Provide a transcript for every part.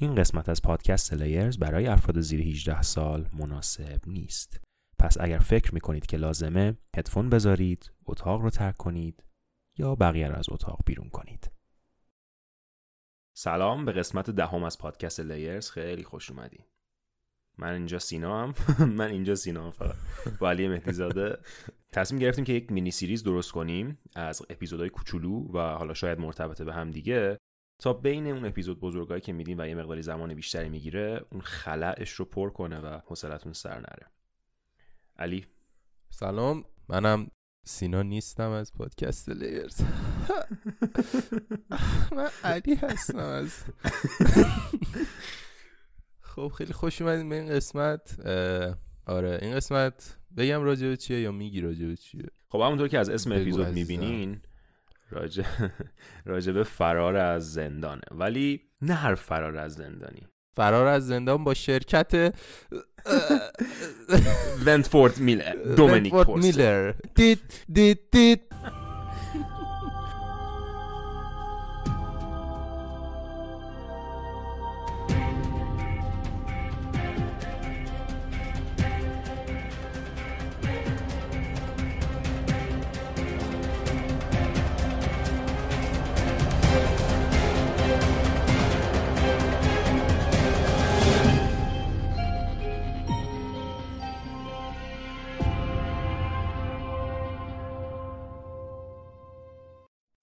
این قسمت از پادکست لیرز برای افراد زیر 18 سال مناسب نیست. پس اگر فکر می‌کنید که لازمه هدفون بذارید، اتاق رو ترک کنید یا بقیه رو از اتاق بیرون کنید. سلام به قسمت دهم از پادکست لیرز خیلی خوش اومدین. من اینجا سینام من اینجا سینام فقط با علی مهدی زاده تصمیم گرفتیم که یک mini series درست کنیم از اپیزودهای کوچولو و حالا شاید مرتبط به هم دیگه تا بین اون اپیزود بزرگایی که میدیم و یه مقداری زمان بیشتری می‌گیره اون خلعش رو پر کنه و حوصلتون سر نره. علی؟ سلام. منم سینا نیستم از پادکست لیرز. من علی هستم از خب خیلی خوش اومدین به این قسمت. آره این قسمت بگم راجع چیه یا میگی راجع چیه؟ خب همونطور که از اسم اپیزود می‌بینین راجع به فرار از زندانه. ولی نه هر فرار از زندانی. فرار از زندان با شرکت ونتفورد میلر دومینیک میلر. دیت دیت دیت.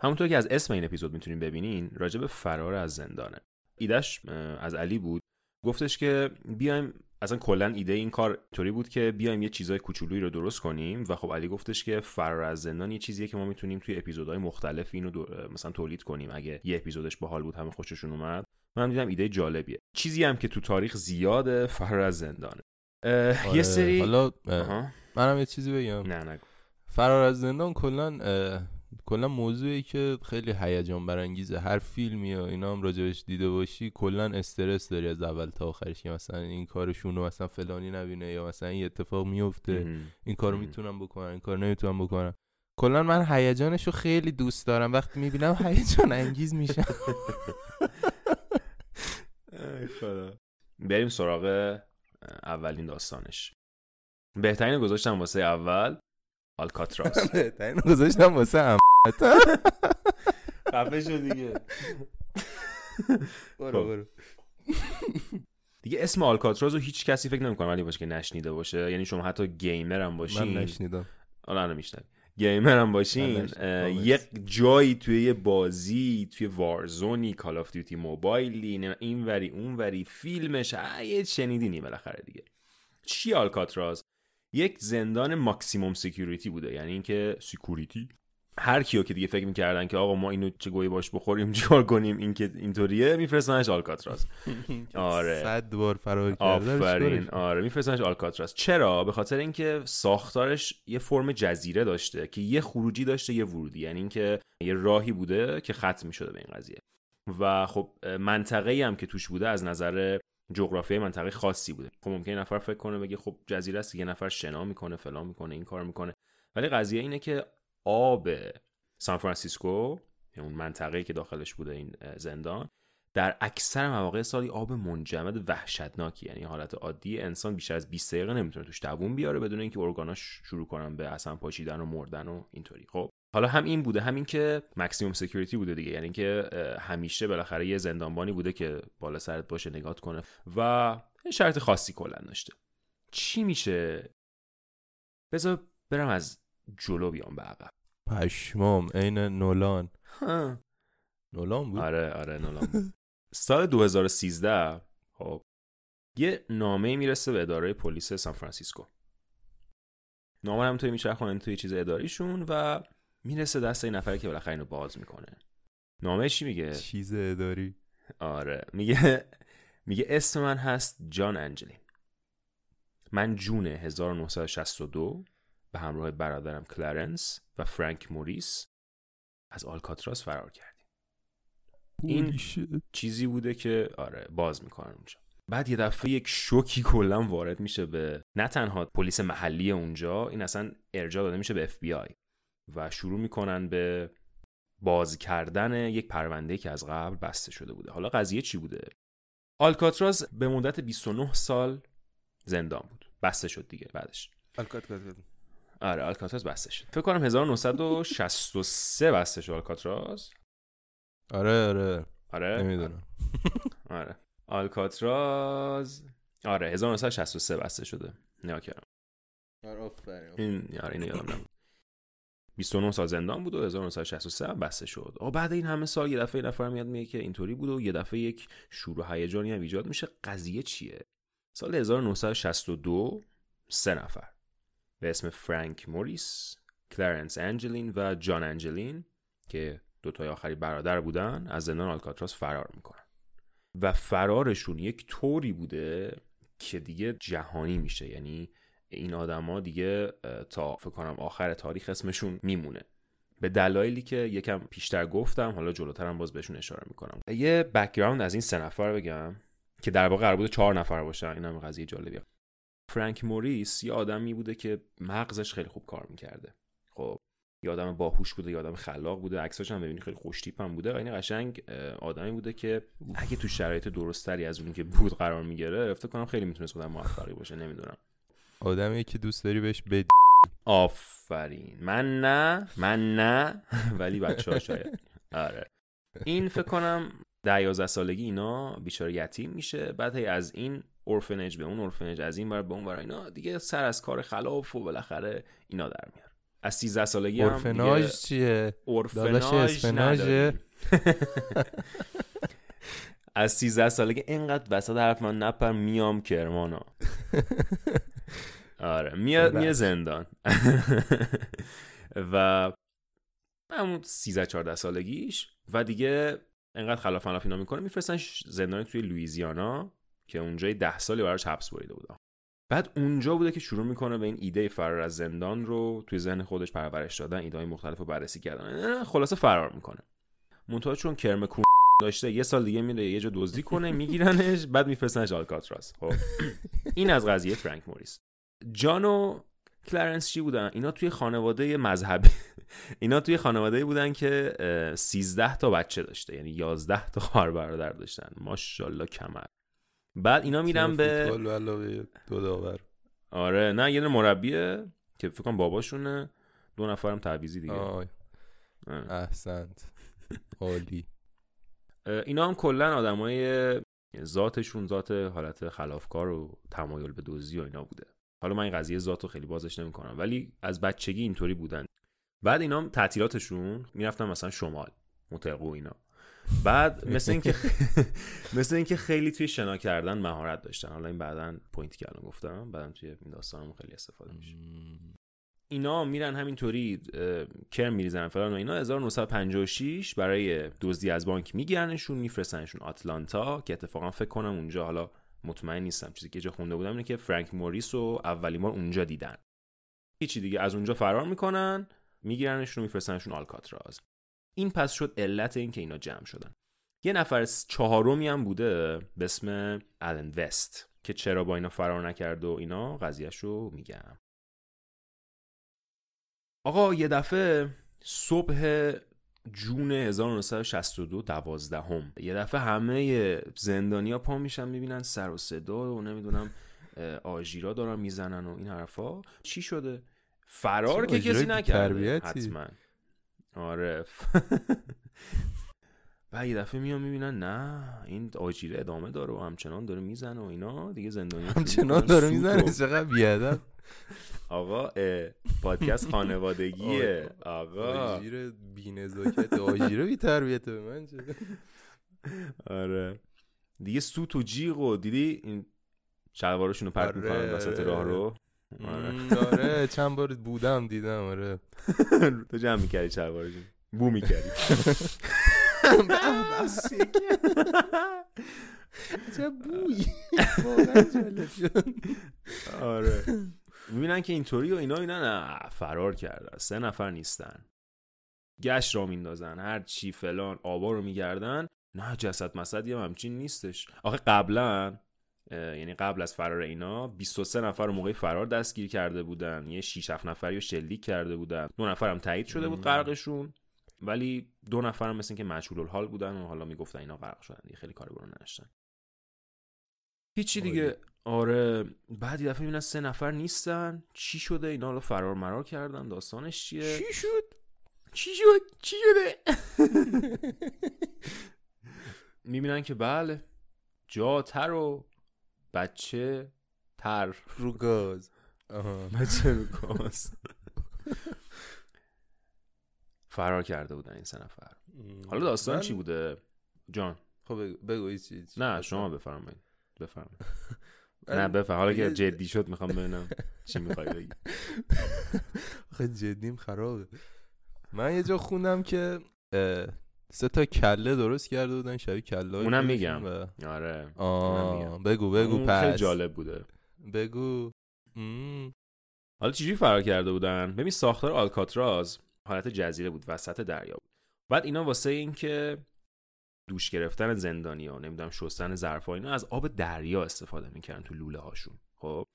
همونطور که از اسم این اپیزود می‌تونیم ببینین راجع به فرار از زندانه. ایدش از علی بود. گفتش که بیایم اصلا کلا ایده این کار طوری بود که بیایم یه چیزای کوچولویی رو درست کنیم و خب علی گفتش که فرار از زندان یه چیزیه که ما می‌تونیم توی اپیزودهای مختلف اینو مثلا تولید کنیم. اگه یه اپیزودش باحال بود همه خوششون اومد. من دیدم ایده جالبیه. چیزی هم که تو تاریخ زیاده فرار از زندانه. آره. یه سری حالا منم یه چیزی بگم. نه نگو. فرار از زندان کلا کلا موضوعی که خیلی هیجان برانگیزه. هر فیلمی یا اینا هم راجبش دیده باشی کلا استرس داری از اول تا آخرش که مثلا این کارشون رو مثلا فلانی نبینه یا مثلا این اتفاق میفته. این کارو می‌تونم بکنم این کار نمی‌تونم بکنم کلا من هیجانش رو خیلی دوست دارم. وقتی می‌بینم هیجان انگیز میشم. بریم سراغ اولین داستانش. بهترین گذاشتم واسه اول آلکاتراس. بهترین گذاشتم واسه هم. خفه شو دیگه. برو خب. برو. دیگه اسم آلکاتراز رو هیچ کسی فکر نمی‌کنه ولی باشه که نشنیده باشه. یعنی شما حتی gamer هم باشین. من نشنیدم. حالا میشنم gamer هم باشین. یک جایی توی یه بازی توی Warzone ی Call of Duty موبایلی این وری اون وری فیلمش یه شنیدینی بالاخره دیگه. چی آلکاتراز؟ یک زندان maximum security بوده. یعنی اینکه security هر کیو که دیگه فکر می‌کردن که آقا ما اینو چه گوهی باش بخوریم چیکار کنیم این که اینطوریه میفرستنش آلکاتراس آره. صد بار فرار آفرین. آره میفرستنش آلکاتراس چرا؟ به خاطر اینکه ساختارش یه فرم جزیره داشته که یه خروجی داشته یه ورودی. یعنی اینکه یه راهی بوده که ختم می‌شده به این قضیه. و خب منطقه هم که توش بوده از نظر جغرافیای منطقه خاصی بوده. خب ممکنه نفر فکر کنه بگه خب جزیره است یه نفر شنا می‌کنه فلان می‌کنه این کار می‌کنه. ولی قضیه اینه که آب سان فرانسیسکو اون منطقه‌ای که داخلش بوده این زندان در اکثر مواقع سالی آب منجمد وحشتناکی یعنی حالت عادی انسان بیشتر از 20 دقیقه نمی‌تونه توش دووم بیاره بدون اینکه organ اش شروع کنن به اصلا پاشیدن و مردن و اینطوری. خب حالا هم این بوده همین که maximum security بوده دیگه یعنی که همیشه بالاخره یه زندانبانی بوده که بالا سرت باشه نگات کنه و شرط خاصی کلا داشته. چی میشه؟ بذار برم از جلو بیام به عقب. پشمام عین نولان. نولان بود؟ آره آره نولان بود. سال 2013 خب یه نامه می‌رسه به اداره پلیس سان فرانسیسکو. نامه هم توی میچرخونن توی چیز اداریشون و می‌رسه دست این نفری که بالاخره اینو باز می‌کنه. نامه چی میگه؟ چیز اداری. آره میگه میگه اسم من هست جان انجلین من June 1962 به همراه برادرم کلارنس و فرانک موریس از آلکاتراس فرار کردیم. این چیزی بوده که آره باز می‌کنن اونجا. بعد یه دفعه یک شوکی کلا وارد میشه به نه تنها پلیس محلی اونجا این اصلا ارجاع داده میشه به اف بی آی و شروع می‌کنن به باز کردن یک پرونده که از قبل بسته شده بوده. حالا قضیه چی بوده؟ آلکاتراز به مدت 29 سال زندان بود. بسته شد دیگه بعدش. آره آلکاتراز بسته شد. فکر کنم 1963 بسته شد آلکاتراز. آره آره. آره؟ نمی‌دونم. آره. آلکاتراز. آره 1963 بسته شده. نیا کردم آره این آره اینو یادم نبود. 29 سال زندان بود و 1963 هم بسته شد. و بعد این همه سال یه دفعه نفر میاد میگه که اینطوری بود و یه دفعه یک شور و هیجانی هم ایجاد میشه. قضیه چیه؟ سال 1962 سه نفر. به اسم فرانک موریس کلارنس انجلین و جان انجلین که دوتای آخری برادر بودن از زندان آلکاتراس فرار می‌کنن. و فرارشون یک طوری بوده که دیگه جهانی میشه. یعنی این آدما دیگه تا فکر کنم آخر تاریخ اسمشون میمونه. به دلایلی که یکم پیشتر گفتم حالا جلوترم باز بهشون اشاره می‌کنم. یه background از این سه نفر بگم که در واقع قرار بوده چهار نفر باشن. این هم قضیه جالبیه. فرانک موریس یه آدمی بوده که مغزش خیلی خوب کار می‌کرده. خب یه آدم باهوش بوده یه آدم خلاق بوده. عکساش هم ببینی خیلی خوش هم بوده. این قشنگ آدمی بوده که اگه تو شرایط درستری از اون که بود قرار می‌گرفت کنم خیلی می‌تونست آدم موفقی باشه نمی‌دونم. آدمی که دوست داری بهش بد آفرین. من نه من نه ولی بچه ها شاید. آره. این فکر کنم ده یازده سالگی اینا بیچاره یتیم میشه. بعد هی از این اورفنج به اون اورفنج از این بر به اون بر اینا دیگه سر از کار خلاف و بالاخره اینا در میار. از 13 سالگی هم اورفناژ دیگه چیه نداریم. از 13 سالگی اینقدر وسط حرف من نپر میام کرمانا. آره میاد میره زندان. و همون 13 14 سالگیش و دیگه انقدر خلاف خلاف اینا می‌کنه میفرستن زندانی توی لویزیانا که اونجا 10 سالی براش حبس بریده بودن بعد اونجا بوده که شروع می‌کنه به این ایده فرار از زندان رو توی ذهن خودش پرورش دادن ایده های مختلف رو بررسی کردن. خلاصه فرار می‌کنه. منتها چون کرم کون داشته یه سال دیگه میره یه جا دزدی کنه میگیرنش بعد میفرستنش آلکاتراس. خب این از قضیه فرانک موریس. جان و کلارنس چی بودن؟ اینا توی خانواده مذهبی اینا توی خانواده بودن که 13 تا بچه داشته یعنی 11 تا خواهر برادر داشتن. ماشاءالله کمر. بعد اینا میرن به دو داور؟ آره نه یه مربیه که فکر کنم باباشونه. دو نفرم تعویزی دیگه. آه. احسنت. عالی. اینا هم کلا آدمای ذاتشون ذات حالت خلافکار و تمایل به دزدی و اینا بوده. حالا من این قضیه ذات رو خیلی بازش نمی‌کنم ولی از بچگی اینطوری بودن. بعد اینا تعطیلاتشون می‌رفتن مثلا شمال متقو اینا. بعد مثل اینکه مثل اینکه خیلی توی شنا کردن مهارت داشتن. حالا این بعدا پوینتی که الان گفتم بعدم توی این داستانم خیلی استفاده میشه. اینا میرن همینطوری کرم میریزن فلان و اینا. 1956 برای دزدی از بانک میگیرنشون میفرستنشون آتلانتا که اتفاقا فکر کنم اونجا حالا مطمئن نیستم. چیزی که جا خونده بودم اینه که فرانک موریس رو اولین بار اونجا دیدن. هیچی دیگه. از اونجا فرار می‌کنن میگیرنشون و میفرستنشون آلکاتراز. این پس شد علت این که اینا جمع شدن. یه نفر چهارمی هم بوده به اسم آلن وست که چرا با اینا فرار نکرد و اینا قضیهش رو میگم. آقا یه دفعه صبح جون 1962 دوازدهم. یه دفعه همه زندانیا پا میشن می‌بینن سر و صدا و نمی‌دونم آژیرا دارن می‌زنن و این حرفا. چی شده؟ فرار که کسی نکرده حتما. آره. و یه دفعه میان می‌بینن نه این آجیره ادامه داره و همچنان داره می‌زنه و اینا. دیگه زندانی همچنان داره می‌زنه. چقدر بیادم آقا پادکست خانوادگیه. آقا آجیر بی نزاکت آجیره بی تربیت به من چه آره. دیگه سوت و جیغ و دیدی این شلوارشون رو پرت می‌کنن وسط راه رو؟ آره. آره چند بار بودم دیدم آره. تو جمع می‌کردی شلوارشون بو می‌کردی. چه بوی. آره. می‌بینن که اینطوری و اینا اینا نه فرار کرده. سه نفر نیستن. گشت را میندازن. هر چی فلان آبا رو میگردن. نه جسد مسد یه همچین نیستش. آخه قبلا یعنی قبل از فرار اینا 23 نفر رو موقع فرار دستگیر کرده بودن. یه 6 7 نفری رو شلیک کرده بودن. دو نفر هم تایید شده بود غرقشون. ولی دو نفر هم مثل که مجهول الحال بودن و حالا می‌گفتن اینا غرق شدن خیلی کاری برون نداشتن. هیچی دیگه. آره. بعد یه دفعه می‌بینن سه نفر نیستن. چی شده اینا حالا فرار مرار کردن؟ داستانش چیه؟ چی شد؟ چی شد؟ چی شده؟ می‌بینن که بله جا تر و بچه تر. رو گاز. بچه رو گاز. فرار کرده بودن این سه نفر. حالا داستان من- چی بوده؟ جان. خب بگو چیز نه شما بفرمایید. بفرمایید. نه بفرمایید. حالا که جدی شد می‌خوام ببینم چی می‌خوای بگی. آخه جدیم خرابه. من یه جا خوندم که سه تا کله درست کرده بودن شبیه کله اونم میگم. آره اونم میگم. آه بگو بگو اون پس. خیلی جالب بوده. بگو. مم. حالا چجوری فرار کرده بودن؟ ببین ساختار آلکاتراز حالت جزیره بود وسط دریا بود. بعد اینا واسه اینکه دوش گرفتن زندانی ها نمی‌دونم شستن ظرفا اینا از آب دریا استفاده می‌کردن تو لوله هاشون خب؟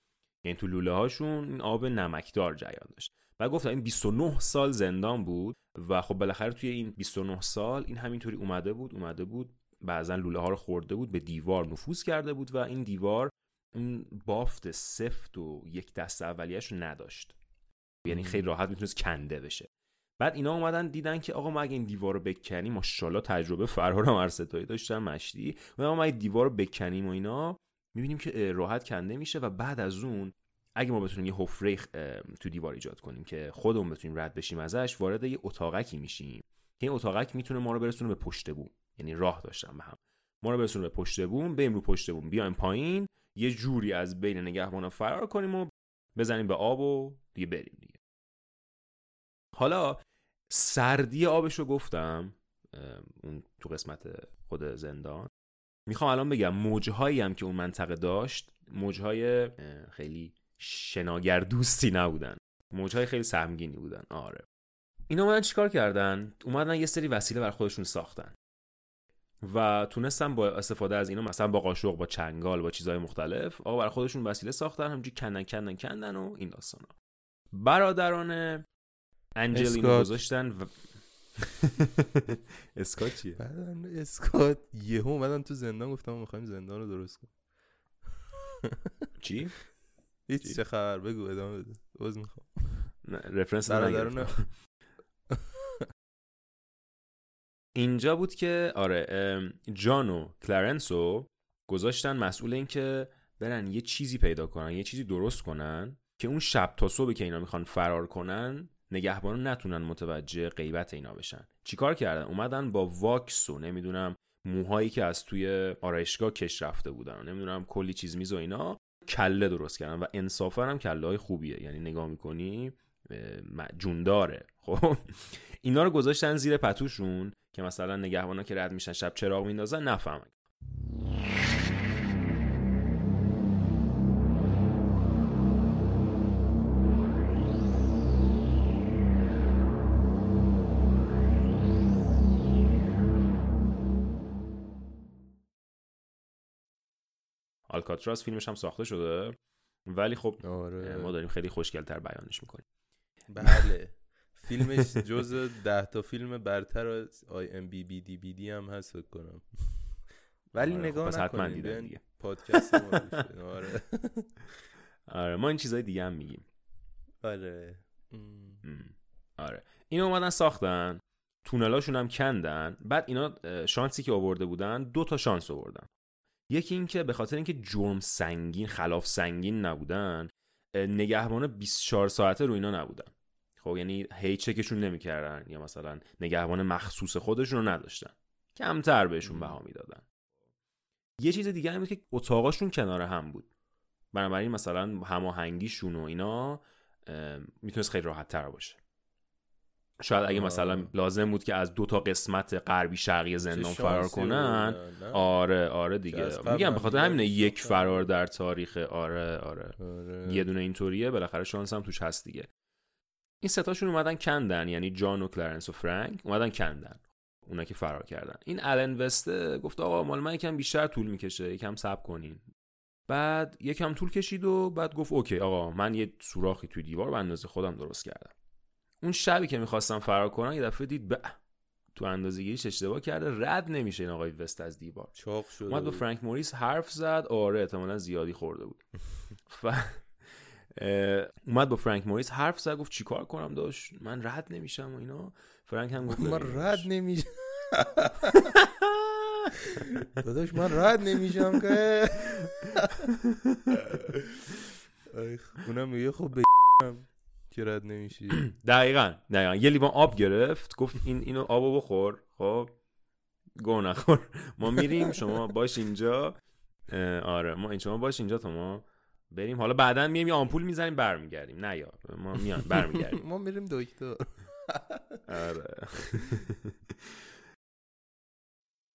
یعنی تو لوله هاشون این آب نمکدار جریان داشت. و گفتم این 29 سال زندان بود و خب بالاخره توی این 29 سال این همینطوری اومده بود اومده بود بعضا لوله ها رو خورده بود به دیوار نفوذ کرده بود و این دیوار اون بافت سفت و یک دست اولیش رو نداشت. یعنی خیلی راحت می‌تونست کنده بشه. بعد اینا اومدن دیدن که آقا ما اگه این دیوار رو بکنیم ماشاءالله تجربه فرار هم هر ستایی داشتن مشتی. و ما اگه دیوار رو بکنیم و اینا می‌بینیم که راحت کنده میشه و بعد از اون اگه ما بتونیم یه حفره تو دیوار ایجاد کنیم که خودمون بتونیم رد بشیم ازش وارد یه اتاقکی میشیم. که این اتاقک می‌تونه ما رو برسونه به پشت بوم. یعنی راه داشتن به هم. ما رو برسونه به پشت بوم بریم رو پشت بوم. بیایم پایین یه جوری از بین نگهبانا فرار کنیم و بزنیم به آب و دیگه بریم دیگه. حالا سردی آبش رو گفتم اون تو قسمت خود زندان. می‌خوام الان بگم موجهایی هم که اون منطقه داشت موجهای خیلی شناگر دوستی نبودن. موجهای خیلی سهمگینی بودن. آره. اینا اومدن چیکار کردن؟ اومدن یه سری وسیله بر خودشون ساختن. و تونستن با استفاده از اینا مثلا با قاشق با چنگال با چیزهای مختلف آقا بر خودشون وسیله ساختن همینجوری کندن کندن کندن و این داستانا. برادران انجلینا اسکات. گذاشتن و... اسکات چیه؟ بعدن اسکات. یهو اومدن تو زندان گفتم ما می‌خوایم زندان رو درست کنیم. چی؟ هیچ چه خبر بگو ادامه بده. عذر می‌خوام. نه رفرنس رو نگرفتم. اینجا بود که آره جان و کلارنسو گذاشتن مسئول این که برن یه چیزی پیدا کنن یه چیزی درست کنن که اون شب تا صبح که اینا می‌خوان فرار کنن نگهبانو نتونن متوجه غیبت اینا بشن. چیکار کردن؟ اومدن با واکس و نمی‌دونم موهایی که از توی آرایشگاه کش رفته بودن و نمی‌دونم کلی چیز میز و اینا کله درست کردن و انصافا هم کله های خوبیه. یعنی نگاه می‌کنی جونداره. خب اینا رو گذاشتن زیر پتوشون که مثلا نگهبانا که رد میشن شب چراغ میندازن نفهمن. آلکاتراس فیلمش هم ساخته شده؟ ولی خب آره. ما داریم خیلی خوشگلتر بیانش می‌کنیم. بله. فیلمش جز ده تا فیلم برتر از آی ام بی بی دی بی دی هم هست فکر کنم. ولی آره، خب نگاه حتما نکنید بیاین دیگه. پادکست. آره. آره ما این چیزای دیگه هم میگیم. آره. آره. اینا اومدن ساختن. تونلاشون هم کندن. بعد اینا شانسی که آورده بودن دو تا شانس آوردن. یکی این که به خاطر اینکه جرم سنگین خلاف سنگین نبودن نگهبان 24 ساعته رو اینا نبودن. خب یعنی هی چکشون نمی‌کردن یا مثلا نگهبان مخصوص خودشون رو نداشتن. کمتر بهشون بها می‌دادن. یه چیز دیگه هم بود که اتاقاشون کنار هم بود. بنابراین مثلا هماهنگیشون و اینا می‌تونست خیلی راحت تر باشه. شاید اگه. مثلا لازم بود که از دو تا قسمت غربی شرقی زندان فرار کنن؟ آره آره که دیگه. میگم هم به خاطر دیگه همینه یک. فرار در تاریخ. آره آره. آره. یه دونه اینطوریه بالاخره شانس هم توش هست دیگه. این ستاشون اومدن کندن یعنی جان و کلارنس و فرانک اومدن کندن. اونا که فرار کردن. این الن وسته گفت آقا مال من یکم بیشتر طول می‌کشه یکم صبر کنین. بعد یکم طول کشید و بعد گفت okay آقا من یه سوراخی توی دیوار به اندازه خودم درست کردم. اون شبی که می‌خواستم فرار کنن یه دفعه دید به تو اندازه‌گیریش اشتباه کرده رد نمیشه این آقای وست از دیوار. چاق شده اومد با. فرانک موریس حرف زد آره احتمالا زیادی خورده بود. ف... اومد با فرانک موریس حرف زد گفت چیکار کنم داشت؟ من رد نمیشم و اینا. فرانک هم گفت من رد نمیشم. داداش من رد نمیشم که. اونم میگه خب به که رد نمیشی. دقیقا. دقیقا. یه لیوان آب گرفت گفت این اینو آبو بخور. خب گو نخور. ما میریم شما باش اینجا. آره. ما این شما باش اینجا تا ما بریم. حالا بعدا میایم یه آمپول می‌زنیم برمیگردیم. نه یا ما میان برمیگردیم. ما میریم دکتر. آره.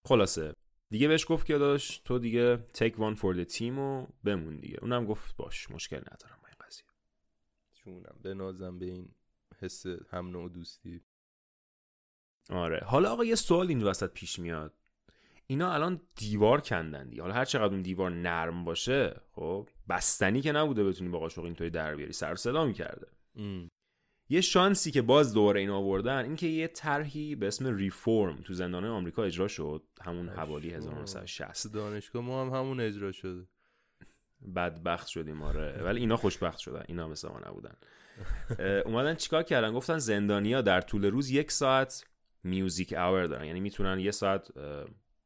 خلاصه. دیگه بهش گفت که داشت تو دیگه take one for the team و بمون دیگه. اونم گفت باش مشکل ندارم. چونم بنازم به این حس هم نوع دوستی. آره. حالا آقا یه سوال این وسط پیش میاد. اینا الان دیوار کندن دیگه. حالا هر چقدر اون دیوار نرم باشه خب بستنی که نبوده بتونی با قاشق اینطوری در بیاری. سر صدا می‌کرده. ام. یه شانسی که باز دوباره این آوردن این که یه طرحی به اسم ریفورم تو زندان آمریکا اجرا شد. همون حوالی پشما. 1960 تو دانشگاه ما هم همون اجرا شده. بدبخت شدیم آره. ولی اینا خوشبخت شدن اینا مثل ما نبودن. اومدن چیکار کردن؟ گفتن زندانیا در طول روز یک ساعت میوزیک اور دارن. یعنی می‌تونن یه ساعت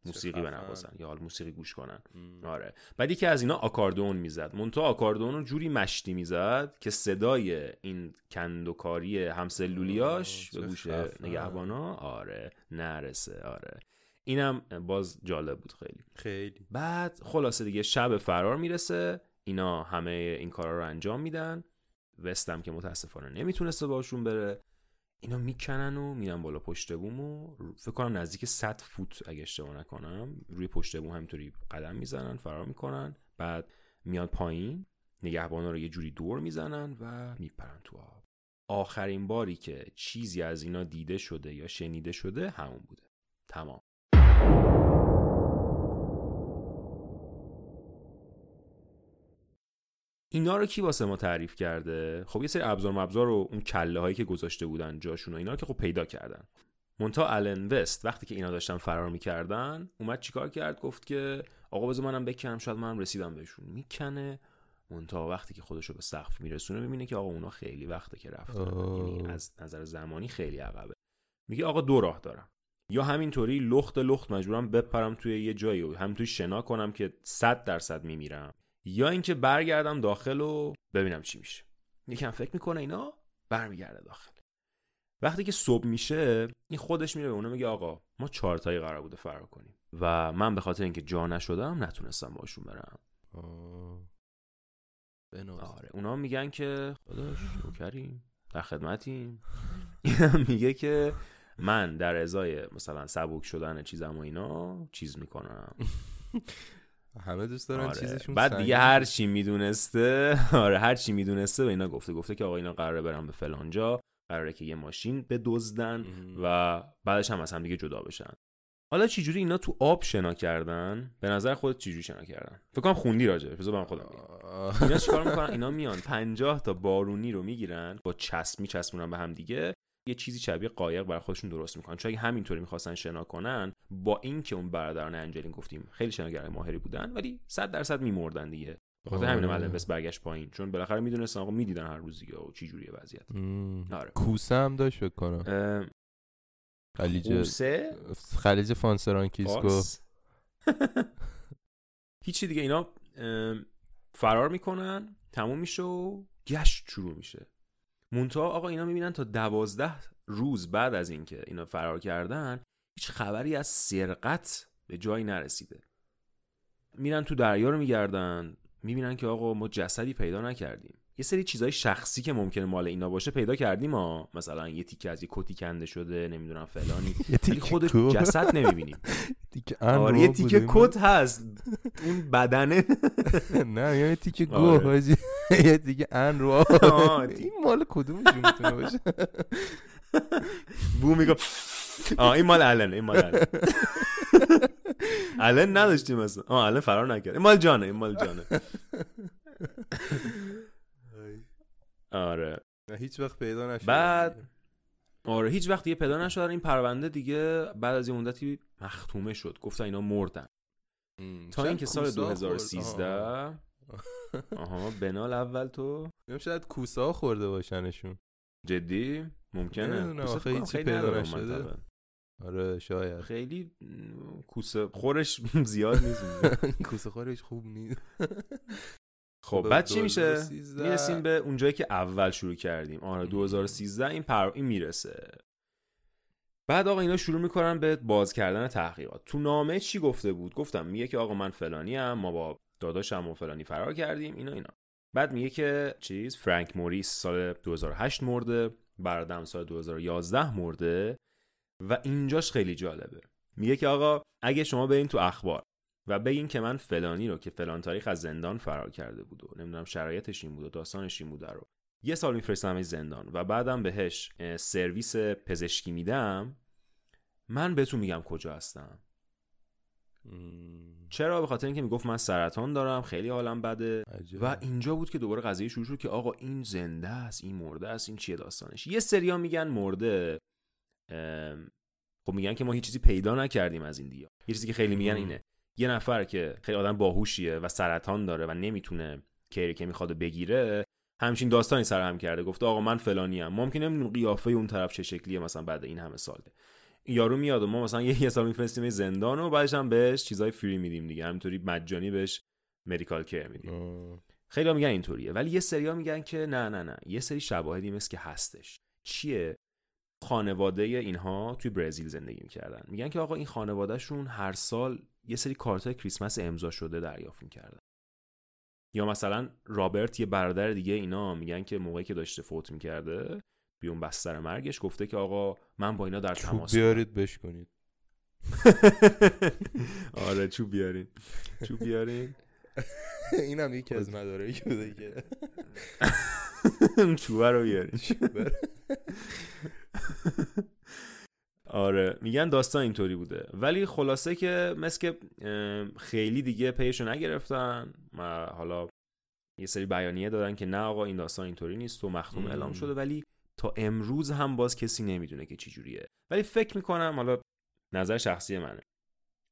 موسیقی. بنوازن یا حال موسیقی گوش کنن. ام. آره. بعد یکی از اینا آکاردون می‌زد. مونتا آکاردون رو جوری مشتی می‌زد که صدای این کندوکاری همسلولیاش به گوش. نگهبانا آره نرسه. آره. اینم باز جالب بود خیلی. خیلی. بعد خلاصه دیگه شب فرار می‌رسه اینا همه این کارا رو انجام میدن. وستم که متاسفانه نمی‌تونسته باشون بره. اینا می‌کنن و میرن بالا پشت بوم و فکر کنم نزدیک 100 فوت اگه اشتباه نکنم روی پشت بوم همینطوری قدم می‌زنن فرار می‌کنن. بعد میان پایین نگهبانا رو یه جوری دور می‌زنن و میپرن تو آب. آخرین باری که چیزی از اینا دیده شده یا شنیده شده همون بوده. تمام. اینا رو کی واسه ما تعریف کرده؟ خب یه سری ابزار مبزار رو اون کله هایی که گذاشته بودن جاشون و اینا رو که خب پیدا کردن. مونتا الن وست وقتی که اینا داشتن فرار می‌کردن اومد چیکار کرد؟ گفت که آقا بذار منم بکنم شاید منم رسیدم بهشون. می‌کنه. مونتا وقتی که خودش رو به سقف میرسونه می‌بینه که آقا اونا خیلی وقته که رفتن. یعنی از نظر زمانی خیلی عقبه. میگه آقا دو راه دارم. یا همینطوری لخت لخت مجبورم بپرم توی یه جایی و همینطوری شنا کنم که صد درصد میمیرم. یا اینکه برگردم داخل و ببینم چی میشه. یکم فکر می‌کنه اینا برمیگرده داخل. وقتی که صبح میشه این خودش میره به اونا میگه آقا ما چهار تایی قرار بوده فرار کنیم. و من به خاطر اینکه جا نشدم نتونستم باشون برم. آره اونا میگن که داداش نوکریم در خدمتیم. میگه که من در ازای مثلا سبک شدن چیزم و اینا چیز می‌کنم. همه دوست دارن آره. چیزشون بعد دیگه هر چی می‌دونسته آره هر چی می‌دونسته به اینا گفته. گفته که آقا اینا قراره برن به فلانجا قراره که یه ماشین بدزدن مهم. و بعدش هم از هم دیگه جدا بشن. حالا چجوری اینا تو آب شنا کردن؟ به نظر خودت چجوری شنا کردن؟ فکر کنم خوندی راجع بذار من خودم. اینا چیکار می‌کنن؟ اینا میان 50 تا بارونی رو می‌گیرن با چسب میچسبونن به هم دیگه یه چیزی شبیه قایق برای خودشون درست می‌کنن. چون اگه همینطوری می‌خواستن شنا کنن با اینکه اون برادران انجلین گفتیم خیلی شناگرای ماهری بودن ولی 100 درصد میمردن دیگه. به خاطر همین آره. ملن بس برگشت پایین. چون بالاخره می‌دونستن آقا می‌دیدن هر روز دیگه و چی جوریه وضعیت. آره. کوسه هم داشت فکر کنم. خلیج خلیج فانسرانکیسکو. هیچی دیگه اینا فرار می‌کنن تموم میشه و گشت شروع میشه. مونتا آقا اینا می‌بینن تا دوازده روز بعد از اینکه اینا فرار کردن هیچ خبری از سرقت به جایی نرسیده. میرن تو دریا رو میگردن می‌بینن که آقا ما جسدی پیدا نکردیم. یه سری چیزای شخصی که ممکنه مال اینا باشه پیدا کردیم ها. مثلا یه تیکه از یه کتی کنده شده نمی‌دونم فلانی. ولی خود جسد نمی‌بینیم. آره یه تیکه کت هست. اون بدنه. نه یه تیکه گوه. آره. حاجی یه تیکه ان رو این مال کدومشون می‌تونه باشه؟ بو میگه آه این مال الن این مال الن الن نداشتیم مثلا آه الن فرار نکرد این مال جانه این مال جانه. آره. هیچ وقت پیدا نشد بعد آره هیچ وقت دیگه پیدا نشد این پرونده دیگه بعد از یه مدتی مختومه شد. گفتن اینا مردن. تا اینکه سال 2013 آها. بنال اول تو. شاید کوسا خورده باشنشون. جدی؟ ممکنه. خیلی چی پیدا نشده. آره شاید. خیلی کوسه خورش زیاد نیست. کوسه خورش خوب نیست. خب بعد چی میشه؟ می‌رسیم به اونجایی که اول شروع کردیم. آره 2013 این پر... این می‌رسه. بعد آقا اینا شروع می‌کنن به باز کردن تحقیقات. تو نامه چی گفته بود؟ گفتم میگه که آقا من فلانی هم ما با داداشم و فلانی فرار کردیم اینا اینا. بعد میگه که چیز؟ فرانک موریس سال 2008 مرده برادرم سال 2011 مرده و اینجاش خیلی جالبه. میگه که آقا اگه شما برین تو اخبار و بگین که من فلانی رو که فلان تاریخ از زندان فرار کرده بود و نمی‌دونم شرایطش این بود و داستانش این بوده رو. یه سال میفرستم زندان و بعدم بهش سرویس پزشکی میدم. من بهتون میگم کجا هستم. چرا؟ به خاطر اینکه می‌گفت من سرطان دارم خیلی حالم بده. و اینجا بود که دوباره قضیه شروع شد که آقا این زنده است این مرده است این چیه داستانش؟ یه سریا میگن مرده. خب میگن که ما هیچ چیزی پیدا نکردیم از این دیگه. یه چیزی که خیلی میگن اینه. یه نفر که خیلی آدم باهوشیه و سرطان داره و نمی‌تونه کری که می‌خواد بگیره همچین داستانی سرهم کرده. گفته آقا من فلانی ام. ممکنه نمی‌دونم قیافه اون طرف چه شکلیه مثلا بعد این همه ساله. یارو میاد و ما مثلا یه سال میفرستیم زندان و بعدش هم بهش چیزای فری میدیم دیگه. همینطوری مجانی بهش مدیکال کیر میدیم. خیلی میگن اینطوریه. ولی یه سریا میگن که نه نه نه. یه سری شواهدی مثل که هستش. چیه؟ خانواده اینها توی برزیل زندگی می‌کردن. میگن که آقا این خانوادهشون هر سال یه سری کارت کریسمس امضا شده دریافت می‌کردن. یا مثلا رابرت یه برادر دیگه اینا میگن که موقعی که داشته فوت می‌کرده بیون بستر مرگش گفته که آقا من با اینا در تماس بیارید بشکنید. آره چوب بیارین. چوب بیارین. اینم یکی از مدارکی بوده که. چوبه رو بیارین. آره میگن داستان اینطوری بوده. ولی خلاصه که مثل که خیلی دیگه پیشو نگرفتن و حالا یه سری بیانیه دادن که نه آقا این داستان اینطوری نیست و مختوم اعلام شده. ولی تا امروز هم باز کسی نمی‌دونه که چی جوریه ولی فکر می‌کنم حالا نظر شخصی منه.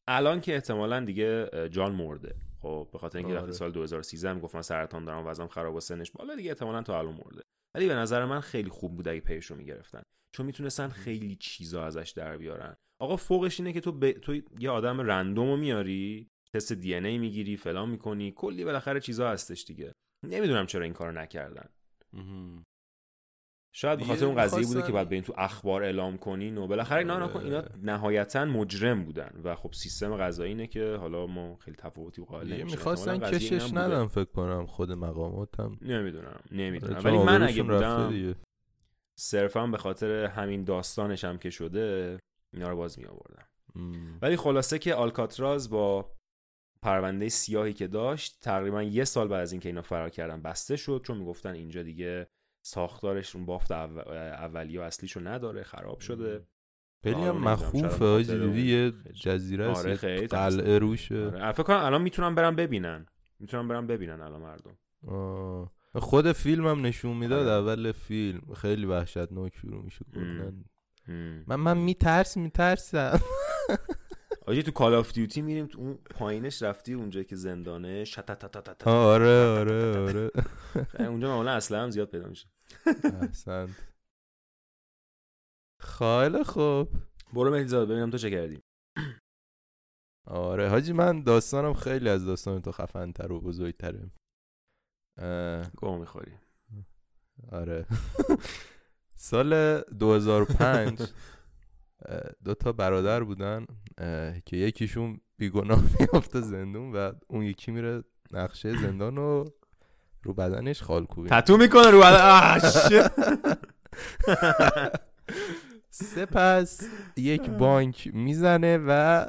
الان که احتمالا دیگه جان مرده. خب به خاطر اینکه آره. سال 2013 هم گفتن سرطان دارم وزنم خراب و سنش بالا دیگه احتمالا تا الان مرده. ولی به نظر من خیلی خوب بود اگه پیشو می‌گرفتن. چون می‌تونستن خیلی چیزا ازش در بیارن. آقا فوقش اینه که تو, ب... تو یه آدم رندومو میاری تست دی ای می‌گیری فلان می‌کنی کلی بالاخره چیزا هستش دیگه. نمی‌دونم چرا این کارو نکردن. شاید بخاطر اون قضیه بوده که بعد به این تو اخبار اعلام کنین و بالاخره اینا آره. اینا نهایتا مجرم بودن. و خب سیستم قضایی اینه که حالا ما خیلی تفاوتی قائل نمیشیم. می‌خواستن کشش ندم فکر کنم خود مقاماتم. نمی‌دونم نمی‌دونم. ولی من اگه بودم صرفا به خاطر همین داستانش هم که شده اینا رو باز می آوردم ولی خلاصه که آلکاتراز با پرونده سیاهی که داشت تقریبا یه سال بعد از اینکه اینا فرار کردن بسته شد چون می‌گفتن اینجا دیگه ساختارش اون بافت اولی و اصلیشو نداره خراب شده. خیلی هم مخوفه آجی یه جزیره آره قلعه روشه. آره. فکر کنم الان می‌تونم برم ببینن. می‌تونم برم ببینن الان مردم. آه. خود فیلم هم نشون می‌داد آره. اول فیلم. خیلی وحشتناک شروع میشه من من میترس میترسم. آجی تو کال آف دیوتی میریم تو اون پایینش رفتی اونجا که زندانه آره آره آره. اونجا معمولا اصلا هم زیاد پیدا میشه. احسنت. خیلی خوب. برو مهدی ببینم تو چه کردی. آره حاجی من داستانم خیلی از داستان تو خفن تر و بزرگتره. گوه می‌خوری. آره. سال 2005 دو تا برادر بودن که یکیشون بیگناه میافته زندون و اون یکی میره نقشه زندان رو رو بدنش خالکوبی تتو می‌کنه رو بدن. سپس یک بانک می‌زنه و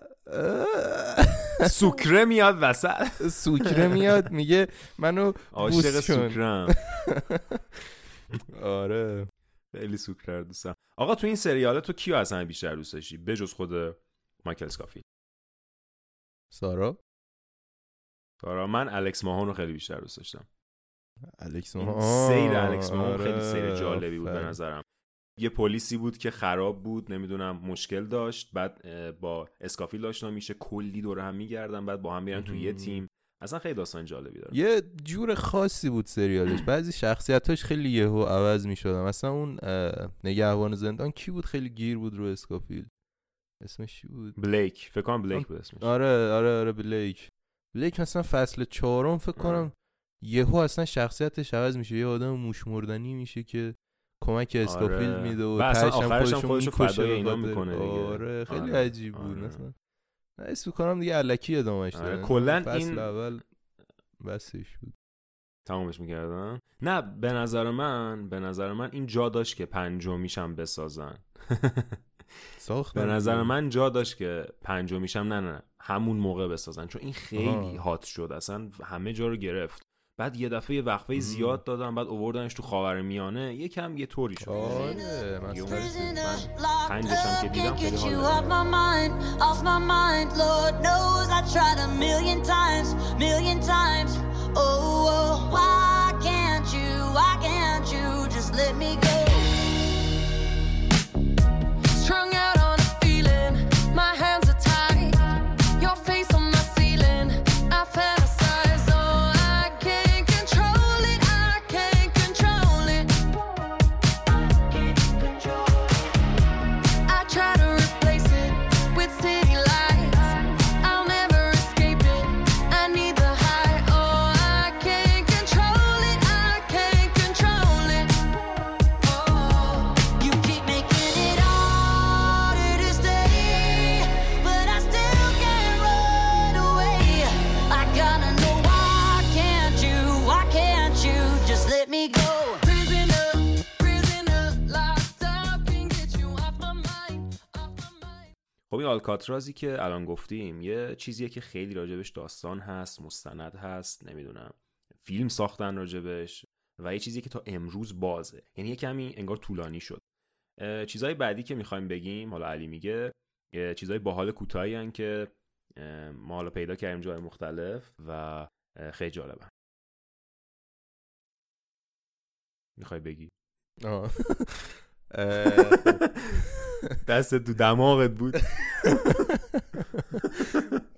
سوکره میاد وسط. سوکره میاد میگه منو عاشق سوکرم. آره. خیلی سوکره دوستم. آقا تو این سریال تو کیو از همه بیشتر دوست داشتی؟ بجز خود مایکل اسکافیلد سارا؟ سارا من الکس ماهان رو خیلی بیشتر دوست داشتم. الکس ماهان. سیر الکس ماهان خیلی سیر آره، جالبی بود به نظرم. یه پلیسی بود که خراب بود نمی‌دونم مشکل داشت. بعد با اسکافیل آشنا میشه کلی دور هم میگردن بعد با هم میرن تو یه تیم. اصلا خیلی داستان جالبی داره. یه جور خاصی بود سریالش. بعضی شخصیتاش خیلی یهو عوض می‌شدن. مثلا اون نگهبان زندان کی بود؟ خیلی گیر بود رو اسکافیل اسمش چی بود؟ بلیک. فکر کنم بلیک بود اسمش. آره آره آره بلیک. بلیک مثلا فصل چهارم فکر کنم یهو اصلا شخصیتش عوض میشه. یه آدم موش مردنی میشه که کمک اسکافیل آره. میده و و اصلا تهش هم آخرش هم خودشو فدای اینا می‌کنه دیگه. آره خیلی آره. عجیب بود آره. مثلا. من حس می‌کنم دیگه علکی ادامهش آره، کلاً این- اول بسش بود. تمامش می‌کردن نه به نظر من به نظر من این جا داشت که پنجمیشم بسازن. ساخت به نظر من جا داشت که پنجمیشم نه نه نه همون موقع بسازن. چون این خیلی. هات شد. اصلا همه جا رو گرفت. بعد یه دفعه وقفه زیاد دادم بعد اووردنش تو خاور میانه یکم یه طوری شد. آره من پنجش که دیدم خیلی حال آلکاترازی که الان گفتیم یه چیزیه که خیلی راجبش داستان هست مستند هست نمی‌دونم. فیلم ساختن راجبش و یه چیزی که تا امروز بازه. یعنی یه کمی انگار طولانی شد. اه، چیزهای بعدی که می‌خوایم بگیم حالا علی میگه اه، چیزهای باحال کوتاهی که ما حالا پیدا کردیم جای مختلف و خیلی جالبن می‌خوای بگی؟ دست تو دماغت بود.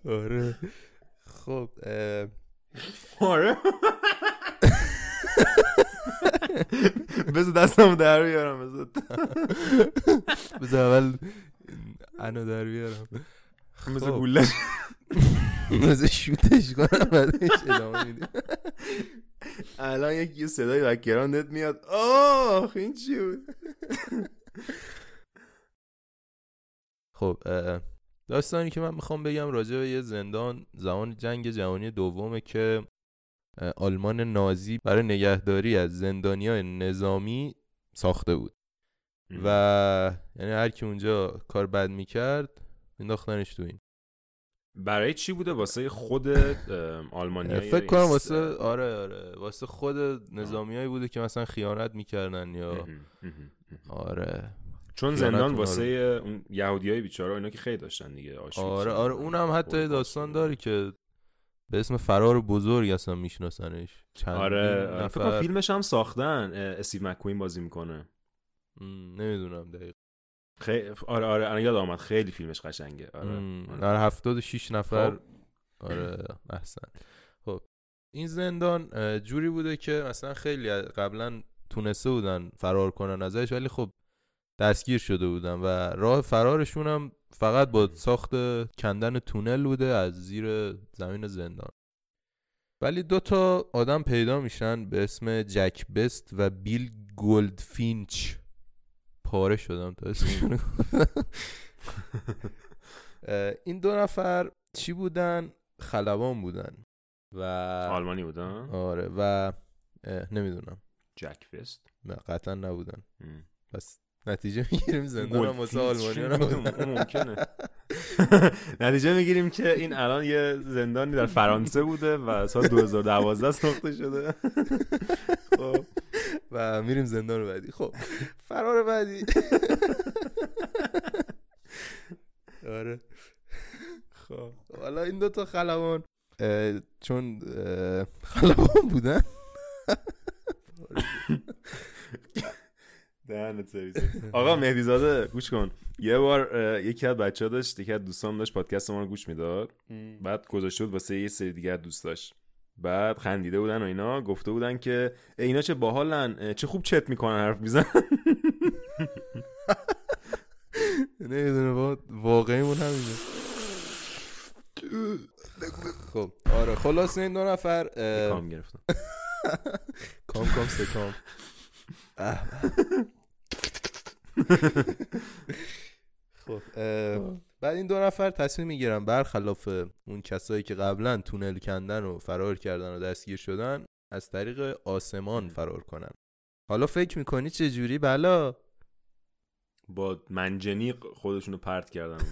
آره. خب آره. بذار دستم در بیارم بذار. بذار اول انو در بیارم. مثل خب. بذار شوتش کنم بعدش ادامه میدیم. الان یک یه صدای بکگراندت میاد. آه این چی بود؟ خب داستانی که من می‌خوام بگم راجع به یه زندان زمان جنگ جهانی دومه که آلمان نازی برای نگهداری از زندانی های نظامی ساخته بود. و یعنی هر کی اونجا کار بد می‌کرد مینداختنش تو این. برای چی بوده؟ واسه خود آلمانیا فکر کنم واسه آره آره. واسه خود نظامیایی بوده که مثلا خیانت می‌کردن یا آره. چون زندان واسه اون یهودی های بیچاره اینا که خیلی داشتن دیگه آره آره. اونم حتی داستان داره که به اسم فرار بزرگ اصلا میشناسنش. چند آره آره. فکر فیلمش هم ساختن استیو مکوین بازی می‌کنه. نمی‌دونم دقیق خیلی آره آره الان یاد آمد خیلی فیلمش قشنگه. آره, آره. آره هفتاد و شیش نفر. خب. آره احسن. خب. این زندان جوری بوده که مثلا خیلی قبلا تونسته بودن فرار کنن ازش ولی خب دستگیر شده بودن و راه فرارشون هم فقط با ساخت کندن تونل بوده از زیر زمین زندان. ولی دو تا آدم پیدا میشن به اسم جک بست و بیل گلدفینچ پاره شدم تا اسمشون این دو نفر چی بودن؟ خلبان بودن. و آلمانی بودن؟ آره و نمی‌دونم. جک فست؟ نه قطعا نبودن. ام. پس نتیجه می‌گیریم زندان هم واسه آلمانی اون ممکنه. نتیجه می‌گیریم که این الان یه زندانی در فرانسه بوده و سال 2012 ساخته شده. خب. و میریم زندان بعدی. خب فرار بعدی. آره. خب حالا این دوتا خلبان. اه، چون اه، خلبان بودن. دهنت سرویس. آقا مهدی زاده گوش کن. یه بار اه، یکی از بچه ها داشت یکی از دوستان داشت پادکست ما رو گوش می‌داد. بعد گذاشته بود واسه یه سری دیگه از دوست داشت. بعد خندیده بودن و اینا گفته بودن که ای اینا چه باحالن چه خوب چت می‌کنن حرف میزن نمی‌دونه با واقعیمون همینه. خب آره خلاص این دو نفر کام گرفتم. کام کام سکام اه. خب. بعد این دو نفر تصمیم می‌گیرن برخلاف اون کسایی که قبلا تونل کندن و فرار کردن و دستگیر شدن از طریق آسمان فرار کنن. حالا فکر می‌کنی چه جوری؟ بلا. با منجنیق خودشونو پرت کردن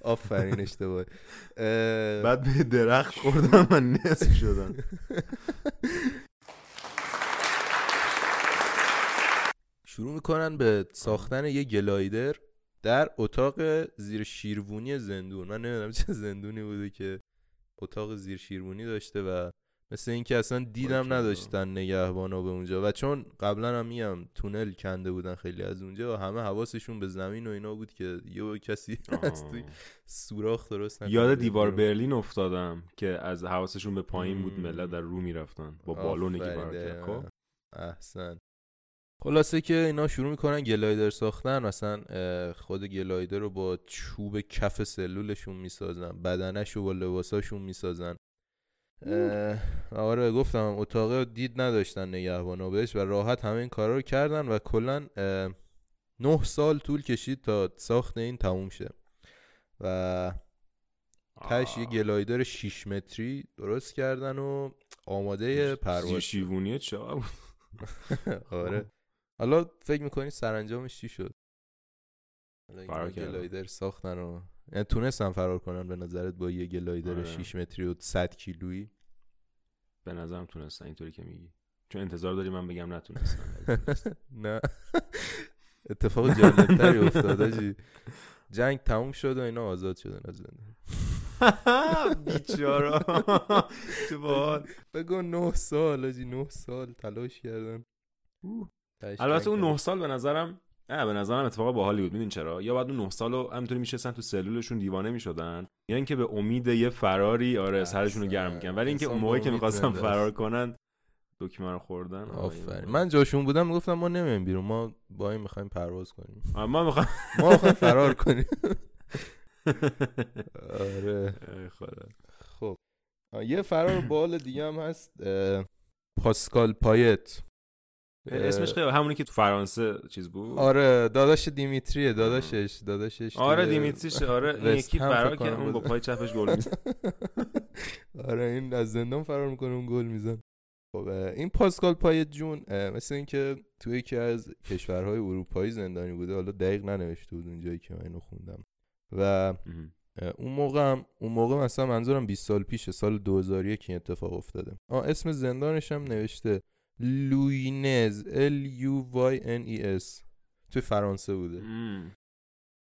آفرین اشتباه اه، بعد به درخت خوردن و نصف شدن. شروع می‌کنن به ساختن یه گلایدر. در اتاق زیر شیروونی زندون من نمی‌دونم چه زندونی بوده که اتاق زیر شیروونی داشته و مثل اینکه اصلا دیدم. نداشتن نگهبانا به اونجا و چون قبلا هم میگم تونل کنده بودن خیلی از اونجا و همه حواسشون به زمین و اینا بود که یه کسی از توی سوراخ درست یاد دیوار. برلین افتادم که از حواسشون به پایین بود. ملت در رو می‌رفتن با بالونی که. خب احسن خلاصه که اینا شروع می‌کنن گلایدر ساختن مثلا خود گلایدر رو با چوب کف سلولشون می‌سازن بدنش رو با لباساشون می‌سازن. آره گفتم اتاق دید نداشتن نگهبانا بهش و راحت همه این کارا رو کردن و کلا نه سال طول کشید تا ساخت این تموم شه. و تش یه گلایدر 6 متری درست کردن و آماده پرواز شیوونیه چه آره. حالا فکر می‌کنی سرانجامش چی شد؟ فرار. گلایدر ساختن و یعنی تونستن فرار کنن به نظرت با یه گلایدر آره. 6 متری و 100 کیلویی؟ به نظرم تونستن اینطوری که میگی. چون انتظار داری من بگم نتونستن. نه. اتفاق جالبتری افتاد آجی. جنگ تموم شد و اینا آزاد شدن از زندان. بیچارا باحال. بگو نه سال آجی نه سال تلاش کردن. البته اون تموم نه سال به نظرم نه به نظرم اتفاق باحالی بود. می‌دونی چرا؟ یا بعد اون نه سال رو همینطوری میشستن تو سلولشون دیوانه می‌شدن. یا اینکه به امید یه فراری آره سرشون رو گرم می‌کنن ولی اینکه اون موقعی با که می‌خواستن فرار. کنن دکمه رو خوردن. آره، آفرین. من جاشون بودم می‌گفتم ما نمیم بیرون ما با این می‌خوایم پرواز کنیم. ما می‌خوام ما می‌خوایم فرار کنیم. آره. خدا. خب. یه فرار بال دیگه هم هست پاسکال پایت. اسمش خیلی همونی که تو فرانسه چیز بود. آره داداش دیمیتریه داداشش داداشش آره دیمیتریش آره این یکی فرار که اون با. پای چپش گل می‌زنه آره این از زندان فرار می‌کنه اون گل میزن خب این پاسکال پایت جون مثل اینکه توی یکی از کشورهای اروپایی زندانی بوده. حالا دقیق ننوشته بود اونجایی که من اینو خوندم. و اون موقع هم اون موقع مثلا منظورم 20 سال پیشه سال 2001 این اتفاق افتاده. آه اسم زندانش هم نوشته. لوینز. L U Y N E S. توی فرانسه بوده. مم.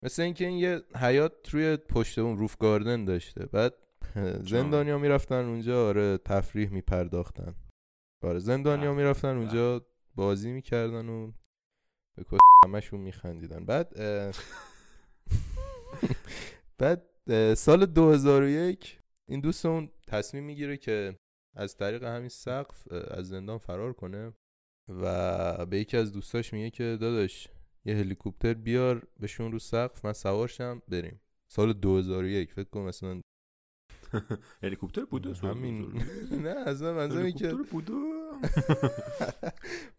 مثل اینکه این یه حیات روی پشت اون روف گاردن داشته. بعد زندانیا می‌رفتن اونجا آره تفریح میپرداختن. آره زندانیا به، می‌رفتن اونجا بازی می‌کردن و به کس همشون میخندیدن. بعد بعد سال 2001 این دوستمون تصمیم می‌گیره که از طریق همین سقف از زندان فرار کنه و به یکی از دوستاش میگه که داداش یه هلیکوپتر بیار بشون رو سقف من سوارشم بریم. سال 2001 فکر کنم مثلا هلیکوپتر بوده؟ همین. نه اصلا منظورم اینه که هلیکوپتر بوده؟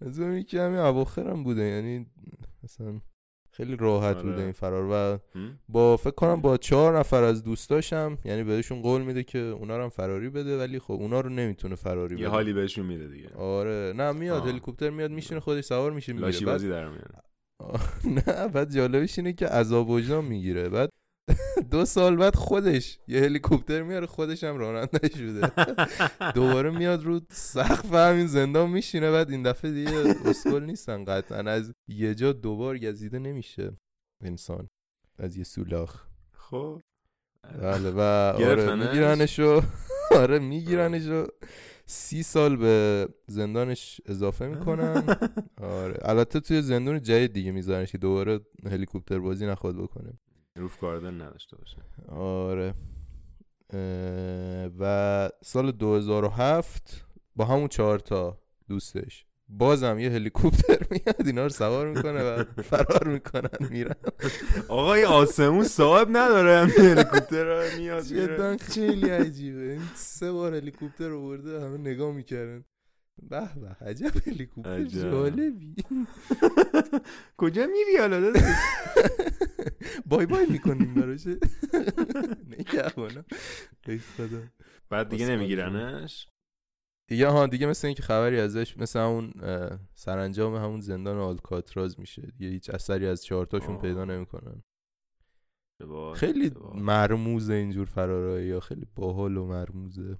منظورم اینه که همین اواخر هم بوده یعنی مثلا خیلی راحت آره. بوده این فرار و؟ با فکر کنم با چهار نفر از دوستاشم یعنی بهشون قول میده که اونا رو هم فراری بده ولی خب اونا رو نمی‌تونه فراری یه بده حالی بهشون میده دیگه آره نه میاد. هلیکوپتر میاد میشینه خودش سوار میشه میره بازی در میاره نه بعد جالبش اینه که عذاب وجدان می‌گیره بعد دو سال بعد خودش یه هلیکوپتر میاره خودش هم راننده شده. دوباره میاد رو سقف همین زندان میشینه بعد این دفعه دیگه اسکل نیستن قطعا. از یه جا دوبار گزیده نمیشه انسان. از یه سولاخ. خب. بله و آره؟ میگیرنش و آره میگیرنش و سی سال به زندانش اضافه می‌کنن. آره البته توی زندان جدید دیگه میذارنش که دوباره هلیکوپتر بازی نخواد بکنه. روف گاردن نداشته باشه. آره. و سال 2007 با همون چهار تا دوستش. بازم یه هلیکوپتر میاد اینا رو سوار می‌کنه و فرار می‌کنن میرن. آقا این آسمون صاحب نداره هم هلیکوپتر رو میاد. جدا خیلی عجیبه. این سه بار هلیکوپتر رو برده همه نگاه می‌کردن. به به عجب هلیکوپتر. جالبی کجا میری حالا؟ بای بای می‌کنیم براشه ای خدا بعد دیگه نمیگیرنش دیگه ها دیگه مثل اینکه خبری ازش مثل اه، سرانجام همون زندان آلکاتراز میشه دیگه هیچ اثری از چهارتاشون. پیدا نمی‌کنن خیلی. مرموزه اینجور فرارایی یا خیلی باحال و مرموزه.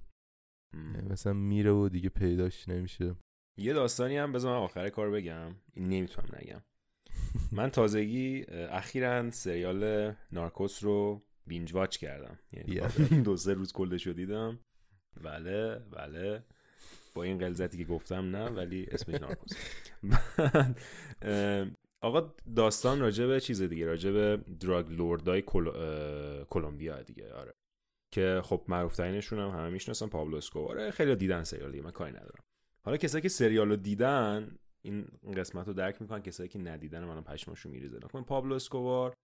مثلا میره و دیگه پیداش نمیشه. یه داستانی هم بذار من آخر کار بگم. این نمی‌تونم نگم. من تازگی اخیرا سریال نارکوس رو بینج واچ کردم. یعنی. دو سه روز کلش رو دیدم. بله بله. با این قلزتی که گفتم نه ولی اسمش نارکوس. آقا داستان راجع به چیز دیگه راجع به دراگ لوردای کل... کلمبیا دیگه. آره. که خب معروف ترینشون هم همه می‌شناسن پابلو اسکوباره خیلی دیدن سریال دیگه من کاری ندارم. حالا کسایی که سریال رو دیدن این قسمت رو درک می‌کنن کسایی که ندیدن منم پشماشو میریزه. نکن پابلو اسکوبار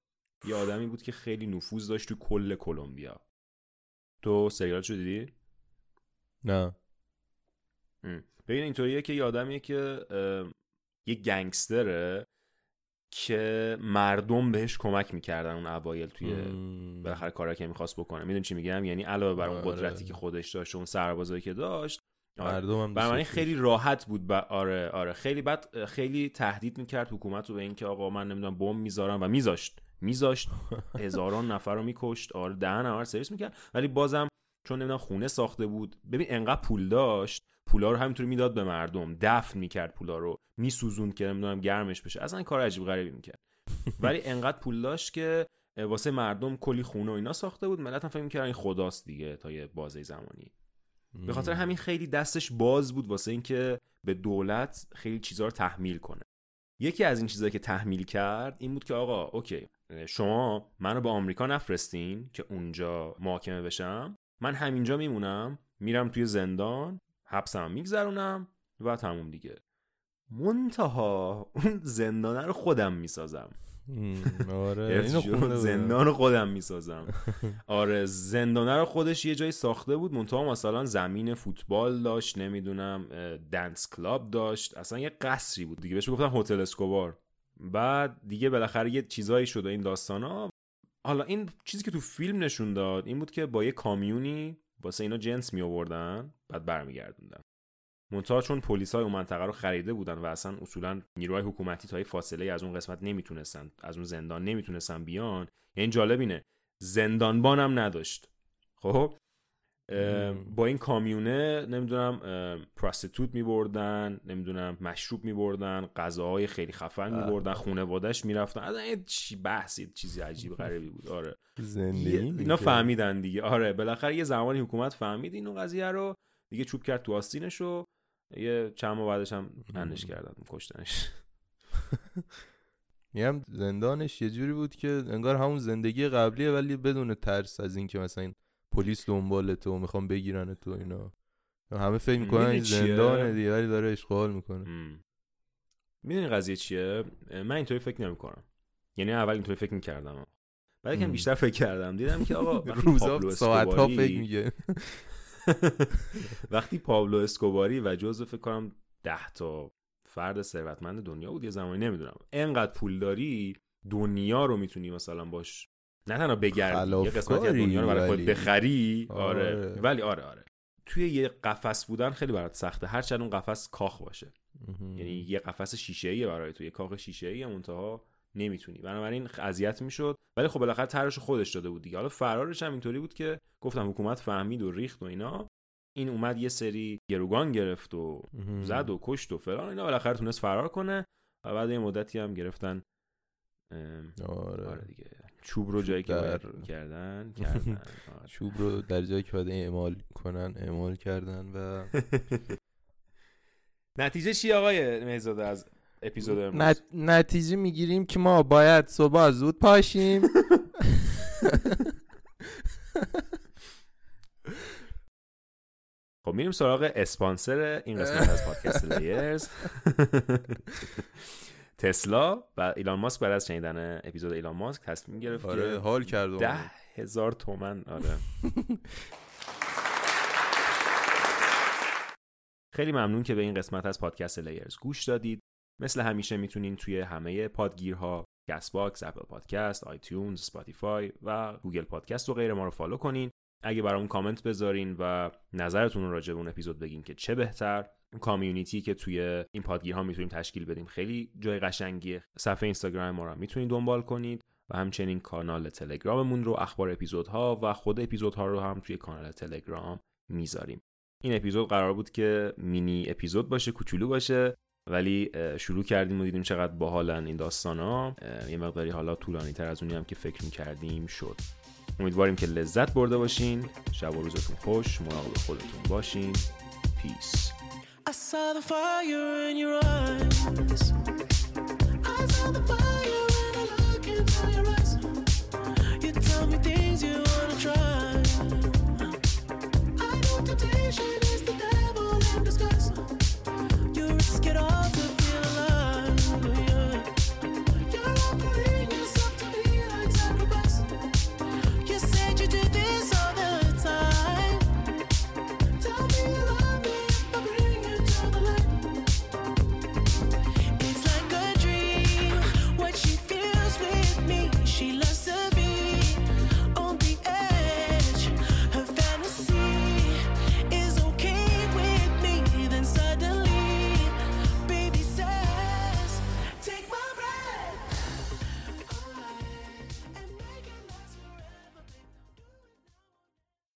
یه آدمی بود که خیلی نفوذ داشت تو کل کلمبیا. تو سریالشو دیدی؟ نه. ببین اینطوریه که یه آدمیه که یه گنگستره که مردم بهش کمک می‌کردن اون اوایل توی. بالاخره کارا که می‌خواست بکنه. می‌دونی چی میگم؟ یعنی علاوه بر اون آره. قدرتی که خودش داشت و اون سربازایی که داشت آره. مردم هم خیلی راحت بود با... آره آره. خیلی بعد خیلی تهدید می‌کرد حکومت رو به اینکه آقا من نمی‌دونم بمب می‌ذارم و میذاشت. میذاشت. هزاران نفر رو میکشت. آره دهن رو سرویس می‌کرد. ولی بازم چون نمی‌دونم خونه ساخته بود. ببین انقدر پول داشت. پولا رو همینطوری می‌داد به مردم دفن می‌کرد پولا رو میسوزوند که نمی‌دونم گرمش بشه. اصلا کار عجیب غریبی می‌کرد. ولی انقدر پول داشت که واسه مردم کلی خونه و اینا ساخته بود. ملت هم فکر می‌کردن این خداست دیگه تا یه بازه زمانی. به خاطر همین خیلی دستش باز بود واسه اینکه به دولت خیلی چیزها رو تحمیل کنه. یکی از این چیزهایی که تحمیل کرد این بود که آقا اوکی شما منو به آمریکا نفرستین که اونجا محاکمه بشم. من همینجا میمونم میرم توی زندان حبسم میگذرونم و تموم دیگه. منتها اون زندانه رو خودم می‌سازم. آره شد؟ بودم. زندان رو خودم می‌سازم. آره زندانه رو خودش یه جایی ساخته بود. منتها مثلا زمین فوتبال داشت نمی‌دونم دنس کلاب داشت. اصلا یه قصری بود دیگه. بهش گفتن هتل اسکوبار. بعد دیگه بالاخره یه چیزایی شده این داستانا. حالا این چیزی که تو فیلم نشون داد این بود که با یه کامیونی واسه اینا جنس می آوردن بعد برمیگردوندن منتها چون پلیس های اون منطقه رو خریده بودن و اصلا اصولا نیروهای حکومتی تا فاصله از اون قسمت نمی‌تونستن از اون زندان نمی‌تونستن بیان یعنی جالب اینه زندانبان هم نداشت خب. با این کامیونه نمی‌دونم پراستیتوت میبردن نمی‌دونم مشروب میبردن غذاهای خیلی خفن میبردن خونوادش می‌رفتن. اصلا یه چی بحثی چیزی عجیب غریبی بود. آره. زندگی اینا. فهمیدن دیگه. آره بالاخره یه زمانی حکومت فهمید اینو قضیه رو دیگه چوب کرد تو آستینش و یه چند ماه بعدش هم اندش کردن کشتنش. میگم زندانش یه جوری بود که انگار همون زندگی قبلیه ولی بدون ترس از اینکه مثلا این پلیس دنبالت و می‌خوام بگیرن تو اینا. همه فکر می‌کنن این؟ زندانه دیگه ولی داره اشغال می‌کنه. می‌دونی قضیه چیه؟ من اینطوری فکر نمی‌کنم. یعنی اول اینطوری فکر می‌کردم. بعد یکم م. بیشتر فکر کردم. دیدم که آقا روزا ساعت ها فکر میگه. وقتی پابلو اسکوباری و جزو فکر کنم ده تا فرد ثروتمند دنیا بود یه زمانی نمی‌دونم. انقدر پول داری دنیا رو می‌تونی مثلا باش نه تنها بگردی یه قسمتی از دنیا رو برای خود. بخری. آره. آره. ولی آره آره. توی یه قفس بودن خیلی برات سخته. هرچند اون قفس کاخ باشه. یعنی یه قفس شیشه ایه برای تو. یه کاخ شیشه ای منتها نمی‌تونی. بنابراین اذیت می‌شد. ولی خب بالاخره رو خودش داده بود دیگه. حالا فرارش هم اینطوری بود که گفتم حکومت فهمید و ریخت و اینا. این اومد یه سری گروگان گرفت و. زد و کشت و فلان اینا. بالاخره تونست فرار کنه و بعد یه مدتی هم گرفتن. آره. آره دیگه. چوب رو جایی که باید کردن کردن. آره. چوب رو در جایی که باید اعمال کنن اعمال کردن و نتیجه چی آقای مهزاده از اپیزود امروز؟ نت... نتیجه می‌گیریم که ما باید صبح زود پاشیم. خب میریم سراغ اسپانسر این قسمت از پادکست لیرز تسلا و ایلان ماسک بعد از شنیدن اپیزود ایلان ماسک تصمیم گرفت آره که حال کردم ده هزار تومن آره. خیلی ممنون که به این قسمت از پادکست لیرز گوش دادید. مثل همیشه می‌تونین توی همه پادگیرها Castbox، Apple Podcast، iTunes، Spotify و Google Podcast و غیره ما رو follow کنین. اگه برامون کامنت بذارین و نظرتون راجع به اون اپیزود بگین که چه بهتر کامیونیتی که توی این پادگیرها می‌تونیم تشکیل بدیم خیلی جای قشنگیه. صفحه اینستاگرام ما رو می‌تونید دنبال کنید و همچنین کانال تلگراممون رو اخبار اپیزودها و خود اپیزودها رو هم توی کانال تلگرام می‌ذاریم. این اپیزود قرار بود که مینی اپیزود باشه کوچولو باشه ولی شروع کردیم و دیدیم چقدر باحالن این داستان ها یه مقداری حالا طولانی تر از اونی هم که فکر می‌کردیم شد. امیدواریم که لذت برده باشین. شب و روزتون خوش مراقب خودتون باشین. پیس I saw temptation is the devil in disguise. You risk it all.